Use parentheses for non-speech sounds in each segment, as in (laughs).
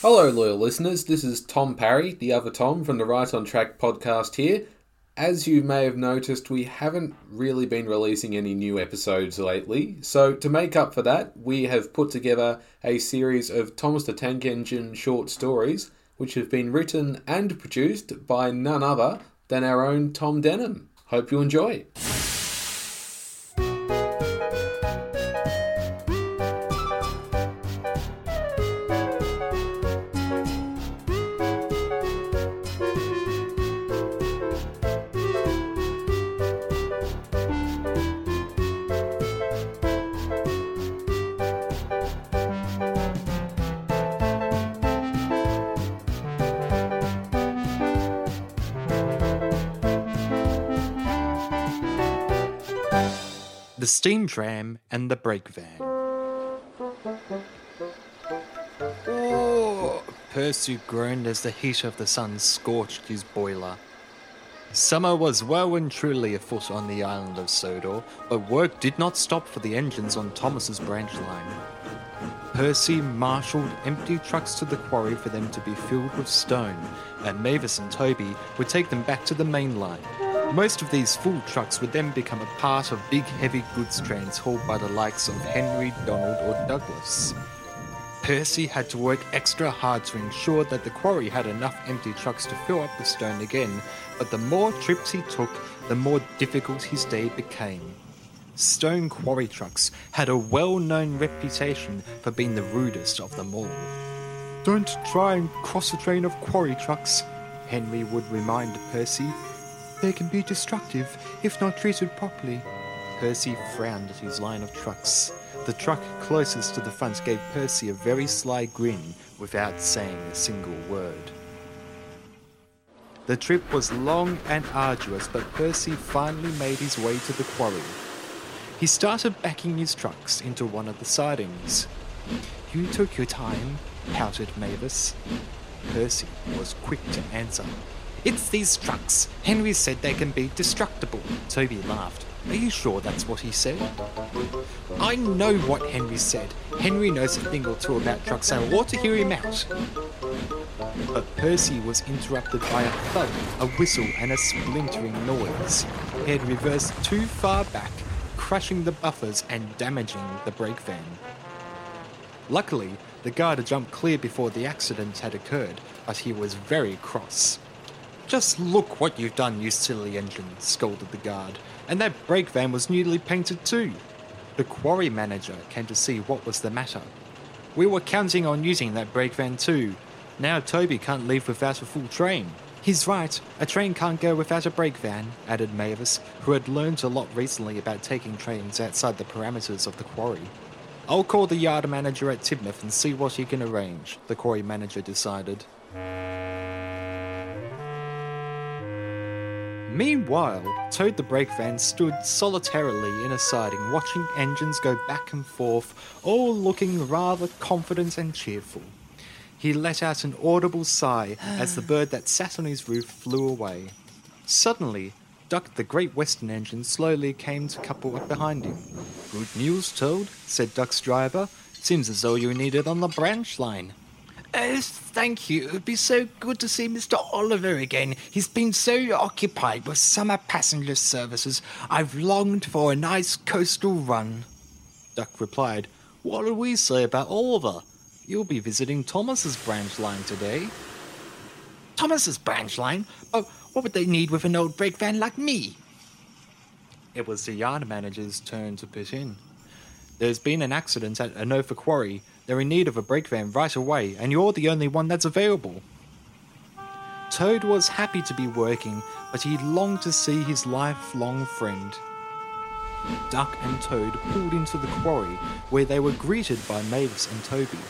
Hello, loyal listeners. This is Tom Parry, the other Tom from the Right on Track podcast here. As you may have noticed, we haven't really been releasing any new episodes lately. So, to make up for that, we have put together a series of Thomas the Tank Engine short stories, which have been written and produced by none other than our own Tom Denham. Hope you enjoy. Steam tram and the brake van. Oh, Percy groaned as the heat of the sun scorched his boiler. Summer was well and truly afoot on the island of Sodor, but work did not stop for the engines on Thomas's branch line. Percy marshalled empty trucks to the quarry for them to be filled with stone, and Mavis and Toby would take them back to the main line. Most of these full trucks would then become a part of big heavy goods trains hauled by the likes of Henry, Donald, or Douglas. Percy had to work extra hard to ensure that the quarry had enough empty trucks to fill up the stone again, but the more trips he took, the more difficult his day became. Stone quarry trucks had a well known reputation for being the rudest of them all. Don't try and cross a train of quarry trucks, Henry would remind Percy. They can be destructive if not treated properly. Percy frowned at his line of trucks. The truck closest to the front gave Percy a very sly grin without saying a single word. The trip was long and arduous, but Percy finally made his way to the quarry. He started backing his trucks into one of the sidings. You took your time, pouted Mavis. Percy was quick to answer. It's these trucks. Henry said they can be destructible. Toby laughed. Are you sure that's what he said? I know what Henry said. Henry knows a thing or two about trucks, and I ought to hear him out. But Percy was interrupted by a thud, a whistle, and a splintering noise. He had reversed too far back, crushing the buffers and damaging the brake van. Luckily, the guard had jumped clear before the accident had occurred, but he was very cross. Just look what you've done, you silly engine, scolded the guard. And that brake van was newly painted too. The quarry manager came to see what was the matter. We were counting on using that brake van too. Now Toby can't leave without a full train. He's right, a train can't go without a brake van, added Mavis, who had learned a lot recently about taking trains outside the parameters of the quarry. I'll call the yard manager at Tidmouth and see what he can arrange, the quarry manager decided. Meanwhile, Toad the brake van stood solitarily in a siding, watching engines go back and forth, all looking rather confident and cheerful. He let out an audible sigh as the bird that sat on his roof flew away. Suddenly, Duck the Great Western engine slowly came to couple up behind him. Good news, Toad, said Duck's driver. Seems as though you need it on the branch line. Oh, thank you. It would be so good to see Mr. Oliver again. He's been so occupied with summer passenger services. I've longed for a nice coastal run. Duck replied, What did we say about Oliver? You'll be visiting Thomas's branch line today. Thomas's branch line? Oh, what would they need with an old brake van like me? It was the yard manager's turn to put in. There's been an accident at Anopha Quarry. They're in need of a brake van right away, and you're the only one that's available. Toad was happy to be working, but he longed to see his lifelong friend. Duck and Toad pulled into the quarry, where they were greeted by Mavis and Toby.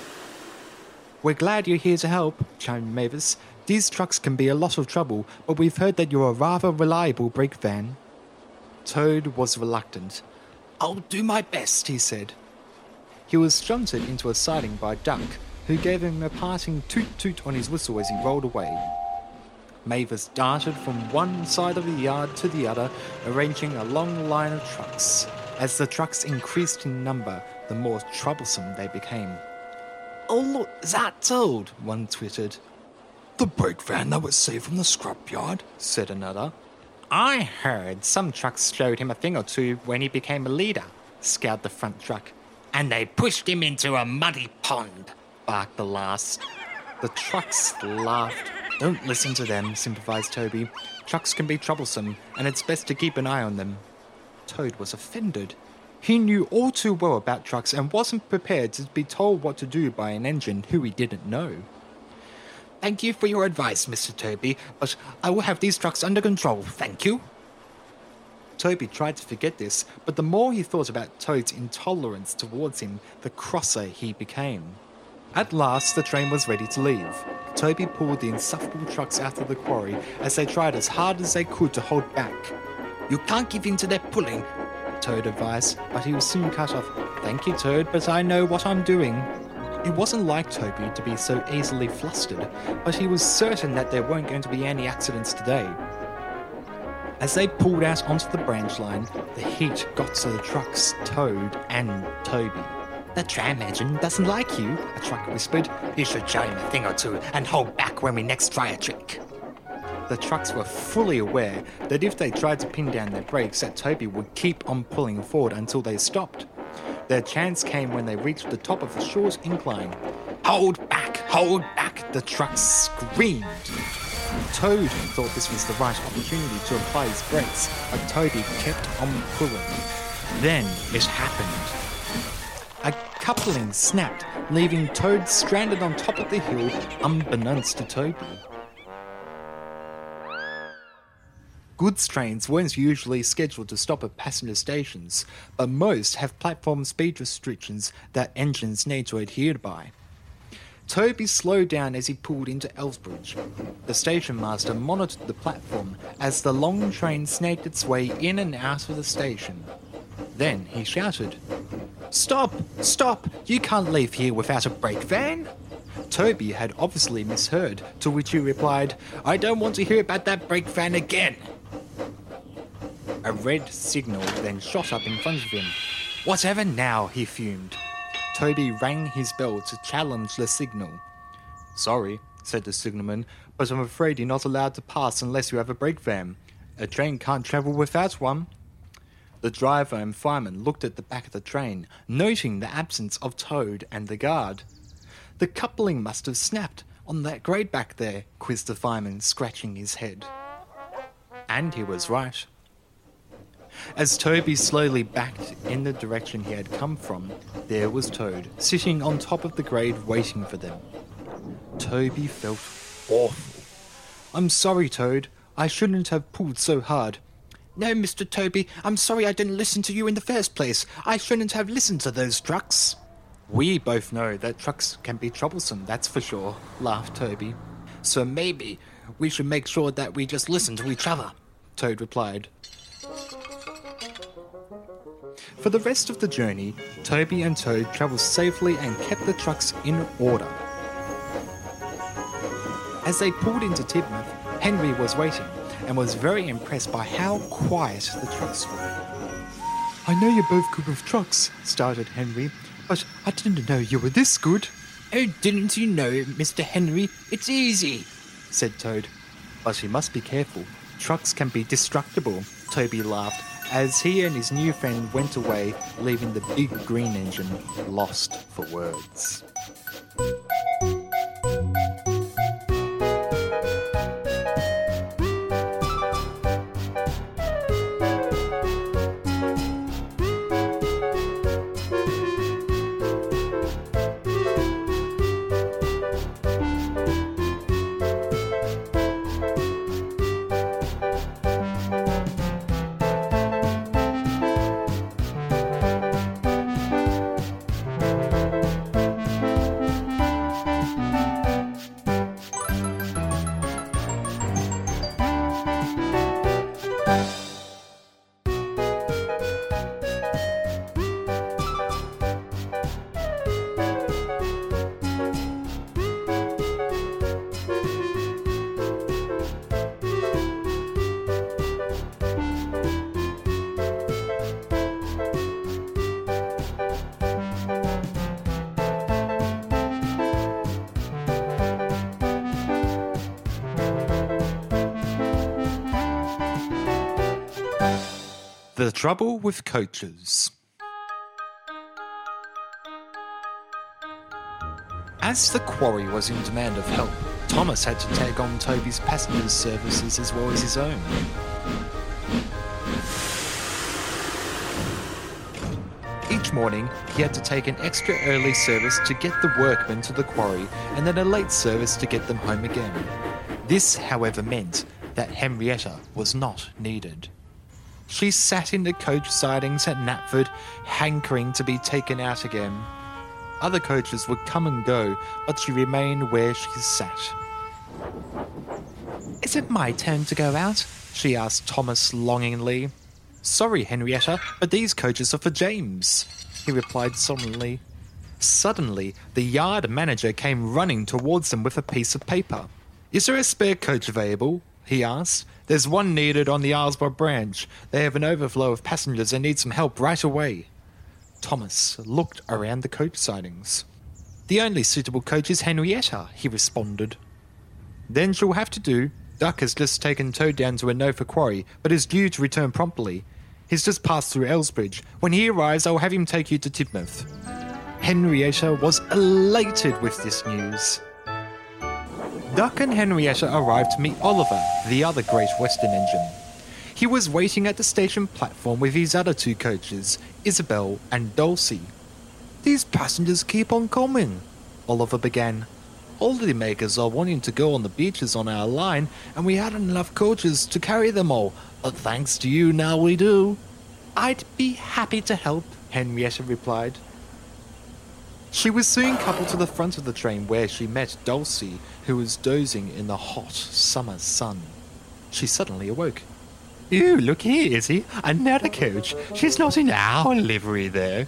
We're glad you're here to help, chimed Mavis. These trucks can be a lot of trouble, but we've heard that you're a rather reliable brake van. Toad was reluctant. I'll do my best, he said. He was shunted into a siding by Duck, who gave him a parting toot toot on his whistle as he rolled away. Mavis darted from one side of the yard to the other, arranging a long line of trucks. As the trucks increased in number, the more troublesome they became. Oh, look, that's old, one twittered. The brake van that was saved from the scrapyard, said another. I heard some trucks showed him a thing or two when he became a leader, scowled the front truck. And they pushed him into a muddy pond, barked the last. The trucks laughed. Don't listen to them, sympathized Toby. Trucks can be troublesome, and it's best to keep an eye on them. Toad was offended. He knew all too well about trucks and wasn't prepared to be told what to do by an engine who he didn't know. Thank you for your advice, Mr. Toby, but I will have these trucks under control, thank you. Toby tried to forget this, but the more he thought about Toad's intolerance towards him, the crosser he became. At last, the train was ready to leave. Toby pulled the insufferable trucks out of the quarry as they tried as hard as they could to hold back. You can't give in to their pulling, Toad advised, but he was soon cut off. Thank you, Toad, but I know what I'm doing. It wasn't like Toby to be so easily flustered, but he was certain that there weren't going to be any accidents today. As they pulled out onto the branch line, the heat got to the trucks, Toad and Toby. The tram engine doesn't like you, a truck whispered. You should show him a thing or two and hold back when we next try a trick. The trucks were fully aware that if they tried to pin down their brakes, that Toby would keep on pulling forward until they stopped. Their chance came when they reached the top of the short incline. Hold back! Hold back! The trucks screamed. Toad thought this was the right opportunity to apply his brakes, but Toby kept on pulling. Then it happened. A coupling snapped, leaving Toad stranded on top of the hill, unbeknownst to Toby. Goods trains weren't usually scheduled to stop at passenger stations, but most have platform speed restrictions that engines need to adhere by. Toby slowed down as he pulled into Elsbridge. The station master monitored the platform as the long train snaked its way in and out of the station. Then he shouted, Stop! Stop! You can't leave here without a brake van! Toby had obviously misheard, to which he replied, I don't want to hear about that brake van again. A red signal then shot up in front of him. Whatever now, he fumed. Toby rang his bell to challenge the signal. Sorry, said the signalman, but I'm afraid you're not allowed to pass unless you have a brake van. A train can't travel without one. The driver and fireman looked at the back of the train, noting the absence of Toad and the guard. The coupling must have snapped on that grade back there, quizzed the fireman, scratching his head. And he was right. As Toby slowly backed in the direction he had come from, there was Toad, sitting on top of the grade waiting for them. Toby felt awful. I'm sorry, Toad. I shouldn't have pulled so hard. No, Mr. Toby, I'm sorry I didn't listen to you in the first place. I shouldn't have listened to those trucks. We both know that trucks can be troublesome, that's for sure, laughed Toby. So maybe we should make sure that we just listen to each other, Toad replied. For the rest of the journey, Toby and Toad travelled safely and kept the trucks in order. As they pulled into Tidmouth, Henry was waiting and was very impressed by how quiet the trucks were. I know you're both good with trucks, started Henry, but I didn't know you were this good. Oh, didn't you know, Mr. Henry? It's easy, said Toad. But you must be careful. Trucks can be destructible, Toby laughed, as he and his new friend went away, leaving the big green engine lost for words. The trouble with coaches. As the quarry was in demand of help, Thomas had to take on Toby's passenger services as well as his own. Each morning, he had to take an extra early service to get the workmen to the quarry and then a late service to get them home again. This, however, meant that Henrietta was not needed. She sat in the coach sidings at Knapford, hankering to be taken out again. Other coaches would come and go, but she remained where she sat. Is it my turn to go out? she asked Thomas longingly. Sorry, Henrietta, but these coaches are for James, he replied solemnly. Suddenly, the yard manager came running towards them with a piece of paper. Is there a spare coach available? he asked. There's one needed on the Arlesburgh branch. They have an overflow of passengers and need some help right away. Thomas looked around the coach sidings. The only suitable coach is Henrietta, he responded. Then she'll have to do. Duck has just taken Toad down to a Anopha Quarry, but is due to return promptly. He's just passed through Elsbridge. When he arrives, I'll have him take you to Tidmouth. Henrietta was elated with this news. Duck and Henrietta arrived to meet Oliver, the other Great Western engine. He was waiting at the station platform with his other two coaches, Isabel and Dulcie. These passengers keep on coming, Oliver began. Holidaymakers are wanting to go on the beaches on our line, and we hadn't enough coaches to carry them all, but thanks to you, now we do. I'd be happy to help, Henrietta replied. She was soon coupled to the front of the train where she met Dulcie, who was dozing in the hot summer sun. She suddenly awoke. You, look here, Izzy. Another coach. She's not in our livery, though.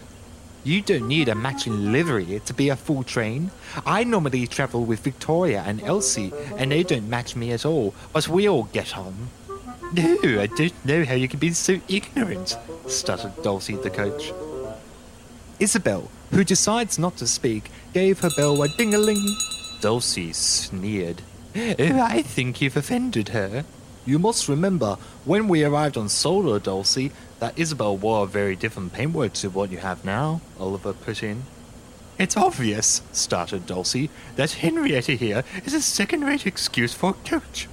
You don't need a matching livery to be a full train. I normally travel with Victoria and Elsie, and they don't match me at all, but we all get on. No, I don't know how you can be so ignorant, stuttered Dulcie the coach. Isabel, who decides not to speak, gave her bell a ding-a-ling. Dulcie sneered. Oh, I think you've offended her. You must remember, when we arrived on Sodor, Dulcie, that Isabel wore a very different paintwork to what you have now, Oliver put in. It's obvious, started Dulcie, that Henrietta here is a second-rate excuse for a coach.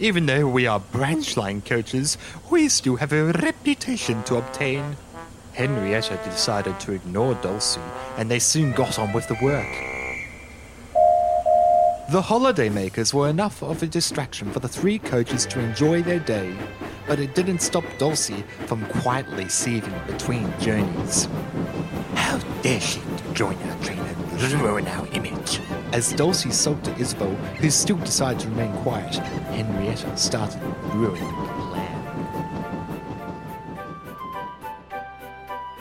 Even though we are branch line coaches, we still have a reputation to obtain. Henrietta decided to ignore Dulcie, and they soon got on with the work. The holidaymakers were enough of a distraction for the three coaches to enjoy their day, but it didn't stop Dulcie from quietly seething between journeys. How dare she join our train and ruin our image? As Dulcie sulked to Isabel, who still decided to remain quiet, Henrietta started brewing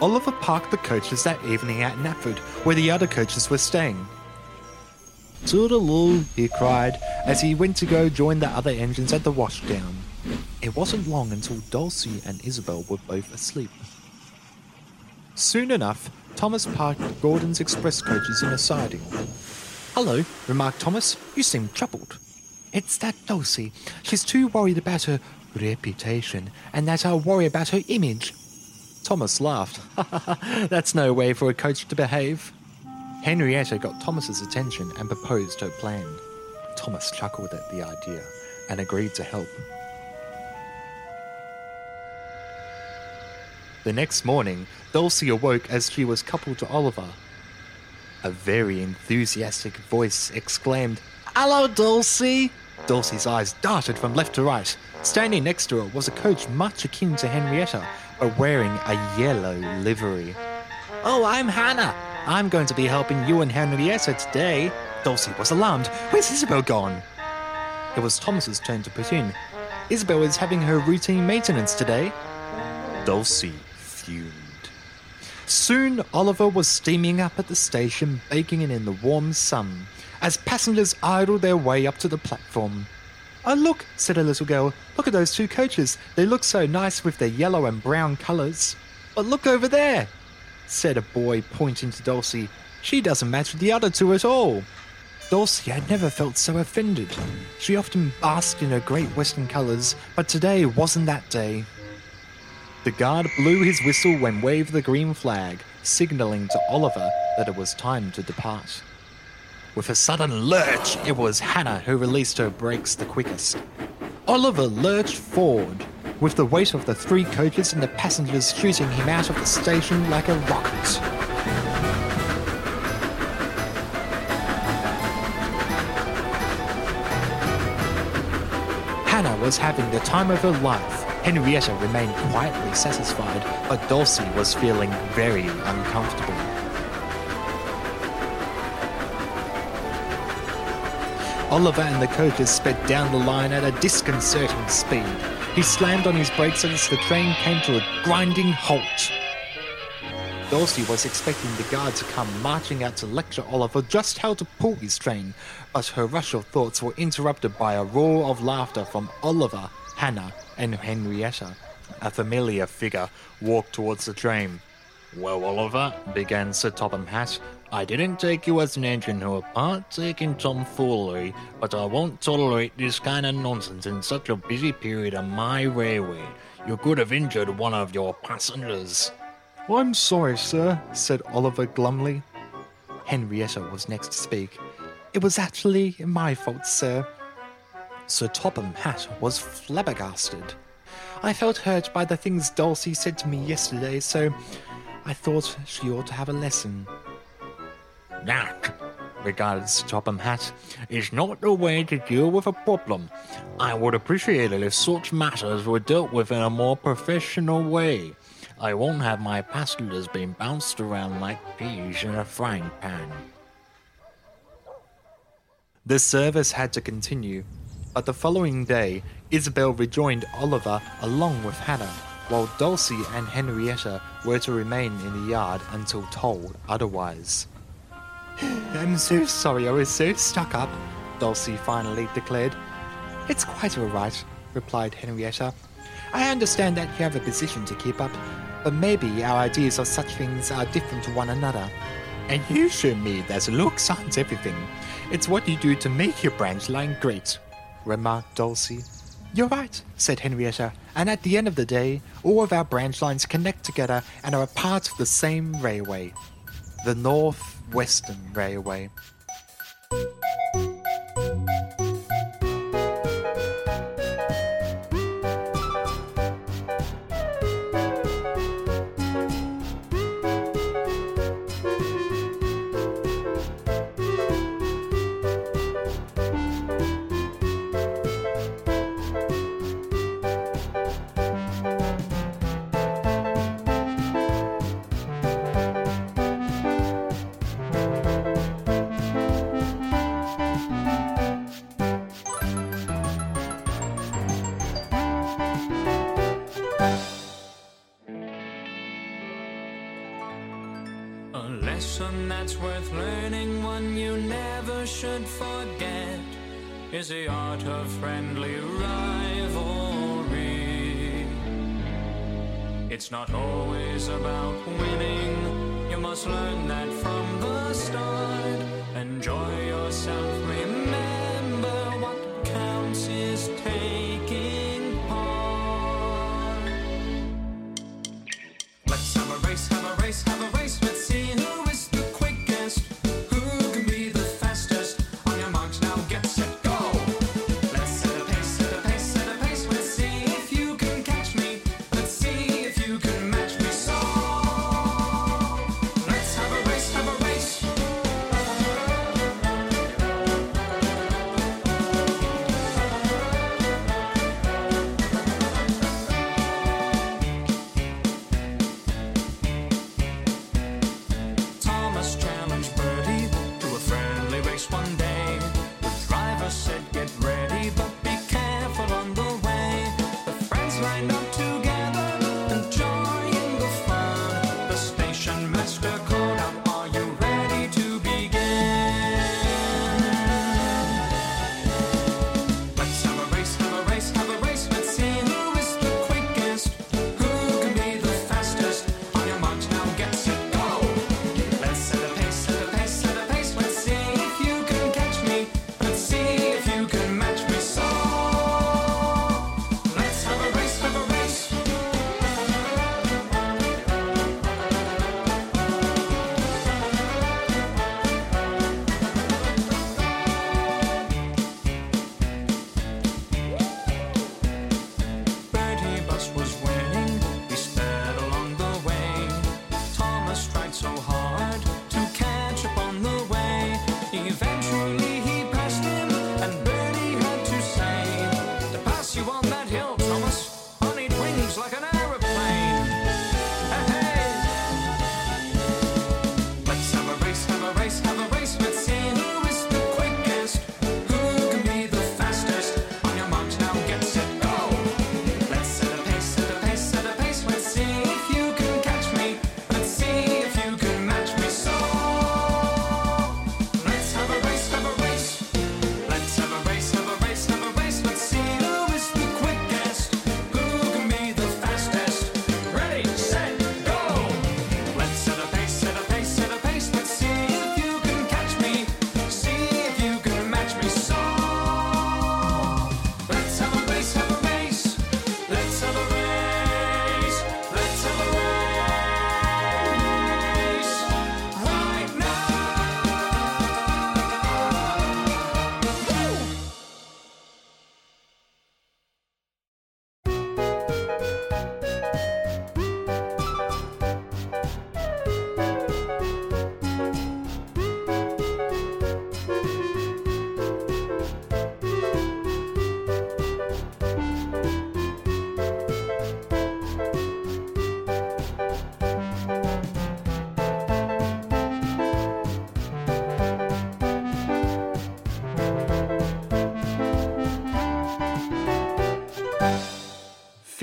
Oliver parked the coaches that evening at Knapford, where the other coaches were staying. Toodaloo, he cried as he went to go join the other engines at the washdown. It wasn't long until Dulcie and Isabel were both asleep. Soon enough, Thomas parked Gordon's express coaches in a siding. Hello, remarked Thomas. You seem troubled. It's that Dulcie. She's too worried about her reputation, and that I'll worry about her image. Thomas laughed. (laughs) That's no way for a coach to behave. Henrietta got Thomas's attention and proposed her plan. Thomas chuckled at the idea and agreed to help. The next morning, Dulcie awoke as she was coupled to Oliver. A very enthusiastic voice exclaimed, Hello, Dulcie! Dulcie's eyes darted from left to right. Standing next to her was a coach much akin to Henrietta, but wearing a yellow livery. Oh, I'm Hannah. I'm going to be helping you and Henrietta today. Dulcie was alarmed. Where's Isabel gone? It was Thomas's turn to put in. Isabel is having her routine maintenance today. Dulcie fumed. Soon Oliver was steaming up at the station, baking in the warm sun, as passengers idled their way up to the platform. Oh, look, said a little girl. Look at those two coaches. They look so nice with their yellow and brown colours. But look over there, said a boy, pointing to Dulcie. She doesn't match with the other two at all. Dulcie had never felt so offended. She often basked in her great western colours, but today wasn't that day. The guard blew his whistle and waved the green flag, signalling to Oliver that it was time to depart. With a sudden lurch, it was Hannah who released her brakes the quickest. Oliver lurched forward, with the weight of the three coaches and the passengers shooting him out of the station like a rocket. Hannah was having the time of her life. Henrietta remained quietly satisfied, but Dulcie was feeling very uncomfortable. Oliver and the coaches sped down the line at a disconcerting speed. He slammed on his brakes as the train came to a grinding halt. Dulcie was expecting the guard to come marching out to lecture Oliver just how to pull his train, but her rush of thoughts were interrupted by a roar of laughter from Oliver, Hannah, and Henrietta. A familiar figure walked towards the train. Well, Oliver, began Sir Topham Hatt, I didn't take you as an engine who are partaking tomfoolery, but I won't tolerate this kind of nonsense in such a busy period of my railway. You could have injured one of your passengers. I'm sorry, sir, said Oliver glumly. Henrietta was next to speak. It was actually my fault, sir. Sir Topham Hatt was flabbergasted. I felt hurt by the things Dulcie said to me yesterday, so I thought she ought to have a lesson. That, regarded Sir Topham Hatt, is not the way to deal with a problem. I would appreciate it if such matters were dealt with in a more professional way. I won't have my passengers being bounced around like peas in a frying pan. The service had to continue, but the following day, Isabel rejoined Oliver along with Hannah, while Dulcie and Henrietta were to remain in the yard until told otherwise. I'm so sorry I was so stuck up, Dulcie finally declared. It's quite all right, replied Henrietta. I understand that you have a position to keep up, but maybe our ideas of such things are different to one another. And you show me that looks aren't everything. It's what you do to make your branch line great, remarked Dulcie. You're right, said Henrietta, and at the end of the day, all of our branch lines connect together and are a part of the same railway the North Western Railway. A lesson that's worth learning, one you never should forget, is the art of friendly rivalry. It's not always about winning, you must learn that from the start. Enjoy yourself, remember what counts is taking part. Let's have a race, have a race, have a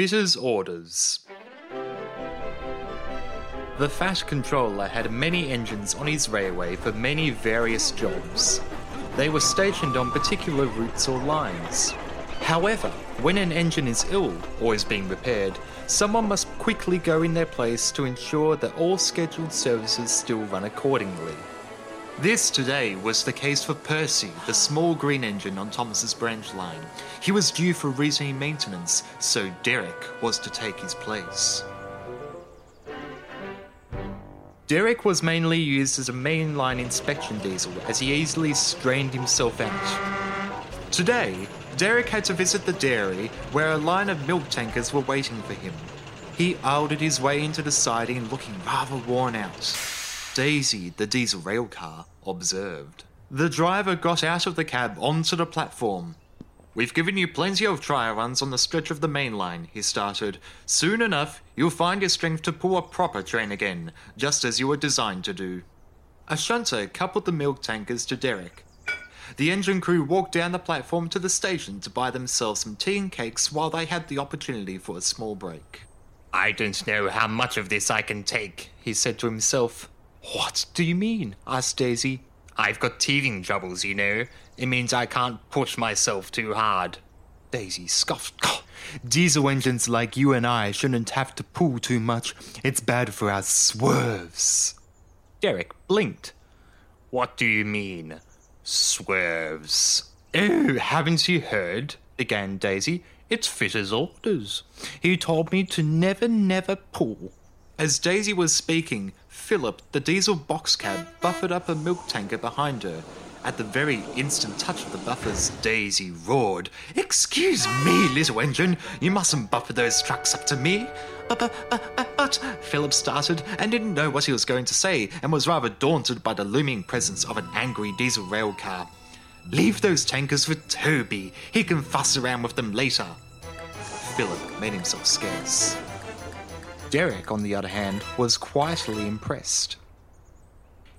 Fitter's orders. The Fat Controller had many engines on his railway for many various jobs. They were stationed on particular routes or lines. However, when an engine is ill or is being repaired, someone must quickly go in their place to ensure that all scheduled services still run accordingly. This today was the case for Percy, the small green engine on Thomas's branch line. He was due for routine maintenance, so Derek was to take his place. Derek was mainly used as a mainline inspection diesel as he easily strained himself out. Today, Derek had to visit the dairy where a line of milk tankers were waiting for him. He owled his way into the siding looking rather worn out. Daisy, the diesel rail car, observed. The driver got out of the cab onto the platform. We've given you plenty of trial runs on the stretch of the main line, he started. Soon enough, you'll find your strength to pull a proper train again, just as you were designed to do. A shunter coupled the milk tankers to Derek. The engine crew walked down the platform to the station to buy themselves some tea and cakes while they had the opportunity for a small break. I don't know how much of this I can take. He said to himself. What do you mean? asked Daisy. I've got teething troubles, you know. It means I can't push myself too hard. Daisy scoffed. (laughs) Diesel engines like you and I shouldn't have to pull too much. It's bad for our swerves. Derek blinked. What do you mean? Swerves. Oh, haven't you heard? began Daisy. It's Fitter's orders. He told me to never, never pull. As Daisy was speaking, Philip, the diesel box cab, buffered up a milk tanker behind her. At the very instant touch of the buffers, Daisy roared, Excuse me, little engine, you mustn't buffer those trucks up to me. But, but, but, but, Philip started and didn't know what he was going to say and was rather daunted by the looming presence of an angry diesel rail car. Leave those tankers for Toby. He can fuss around with them later. Philip made himself scarce. Derek, on the other hand, was quietly impressed.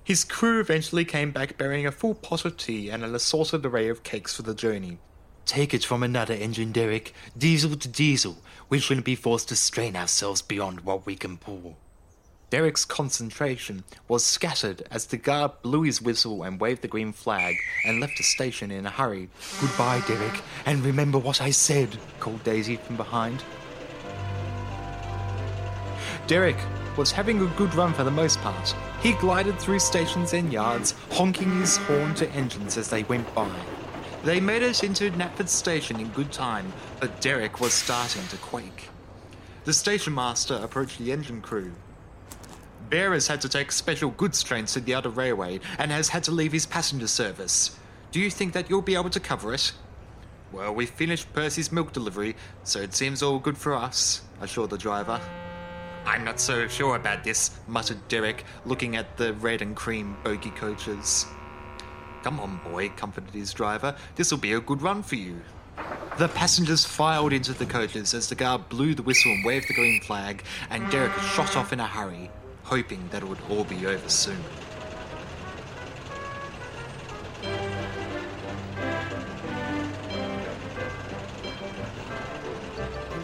His crew eventually came back bearing a full pot of tea and an assorted array of cakes for the journey. Take it from another engine, Derek. Diesel to diesel. We shouldn't be forced to strain ourselves beyond what we can pull. Derek's concentration was scattered as the guard blew his whistle and waved the green flag and left the station in a hurry. Goodbye, Derek, and remember what I said, called Daisy from behind. Derek was having a good run for the most part. He glided through stations and yards, honking his horn to engines as they went by. They made it into Knapford Station in good time, but Derek was starting to quake. The station master approached the engine crew. Bearers had to take special goods trains to the other railway and has had to leave his passenger service. Do you think that you'll be able to cover it? Well, we finished Percy's milk delivery, so it seems all good for us, assured the driver. I'm not so sure about this, muttered Derek, looking at the red and cream bogie coaches. Come on, boy, comforted his driver. This'll be a good run for you. The passengers filed into the coaches as the guard blew the whistle and waved the green flag, and Derek shot off in a hurry, hoping that it would all be over soon.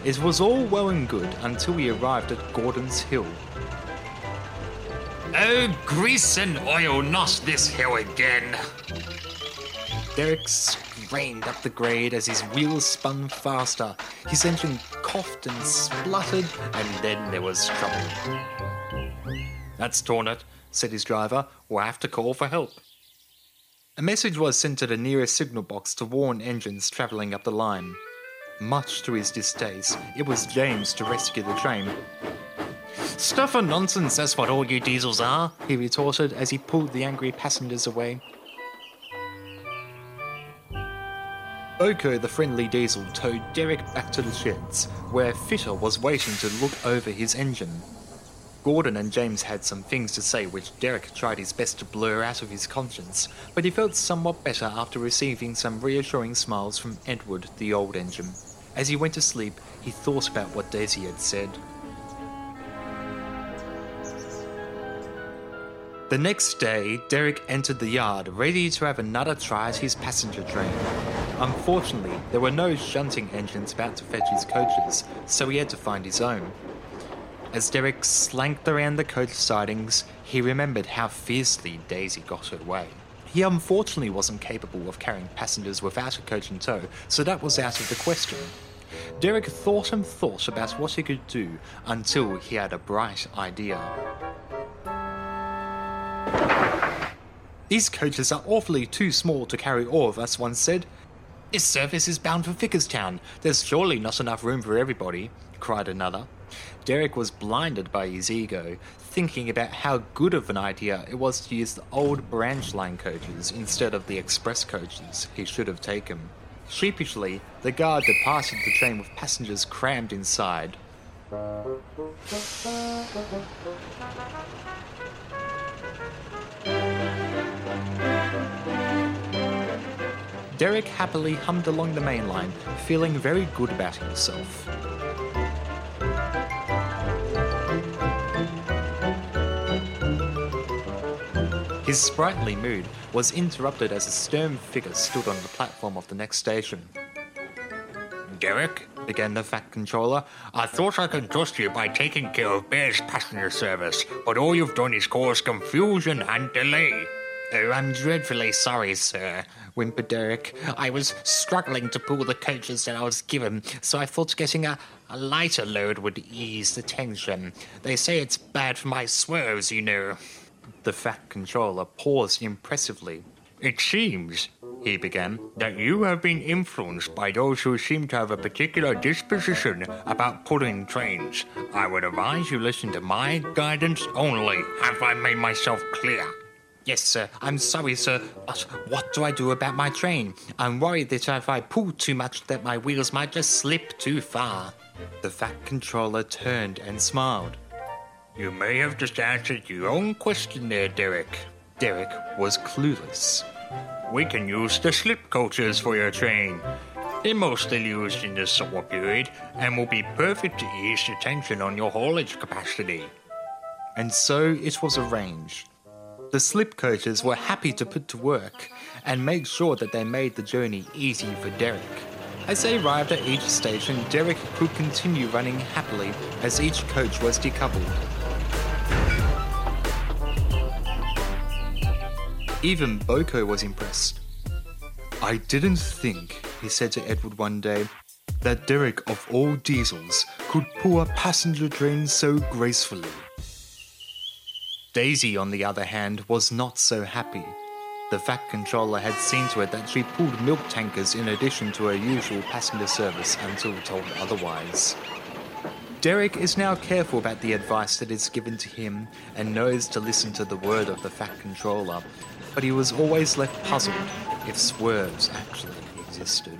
It was all well and good until we arrived at Gordon's Hill. Oh, grease and oil, not this hill again. Derek strained up the grade as his wheels spun faster. His engine coughed and spluttered, and then there was trouble. That's torn it, said his driver. We'll have to call for help. A message was sent to the nearest signal box to warn engines travelling up the line. Much to his distaste, it was James to rescue the train. Stuff and nonsense, that's what all you diesels are, he retorted as he pulled the angry passengers away. BoCo, the friendly diesel, towed Derek back to the sheds, where Fitter was waiting to look over his engine. Gordon and James had some things to say which Derek tried his best to blur out of his conscience, but he felt somewhat better after receiving some reassuring smiles from Edward, the old engine. As he went to sleep, he thought about what Daisy had said. The next day, Derek entered the yard, ready to have another try at his passenger train. Unfortunately, there were no shunting engines about to fetch his coaches, so he had to find his own. As Derek slanked around the coach sidings, he remembered how fiercely Daisy got her way. He unfortunately wasn't capable of carrying passengers without a coach in tow, so that was out of the question. Derek thought and thought about what he could do until he had a bright idea. These coaches are awfully too small to carry all of us, one said. This service is bound for Vickerstown. There's surely not enough room for everybody, cried another. Derek was blinded by his ego, thinking about how good of an idea it was to use the old branch line coaches instead of the express coaches he should have taken. Sheepishly, the guard departed the train with passengers crammed inside. Derek happily hummed along the main line, feeling very good about himself. His sprightly mood was interrupted as a stern figure stood on the platform of the next station. Derek, began the Fat Controller, I thought I could trust you by taking care of Bear's passenger service, but all you've done is cause confusion and delay. Oh, I'm dreadfully sorry, sir, whimpered Derek. I was struggling to pull the coaches that I was given, so I thought getting a, a lighter load would ease the tension. They say it's bad for my swerves, you know. The Fat Controller paused impressively. It seems, he began, that you have been influenced by those who seem to have a particular disposition about pulling trains. I would advise you listen to my guidance only. Have I made myself clear? Yes, sir. I'm sorry, sir. But what do I do about my train? I'm worried that if I pull too much, that my wheels might just slip too far. The Fat Controller turned and smiled. You may have just answered your own question there, Derek. Derek was clueless. We can use the slip coaches for your train. They're mostly used in the summer period and will be perfect to ease the tension on your haulage capacity. And so it was arranged. The slip coaches were happy to put to work and make sure that they made the journey easy for Derek. As they arrived at each station, Derek could continue running happily as each coach was decoupled. Even BoCo was impressed. I didn't think, he said to Edward one day, that Derek of all diesels could pull a passenger train so gracefully. Daisy, on the other hand, was not so happy. The Fat Controller had seen to it that she pulled milk tankers in addition to her usual passenger service until told otherwise. Derek is now careful about the advice that is given to him and knows to listen to the word of the Fat Controller, but he was always left puzzled if swerves actually existed.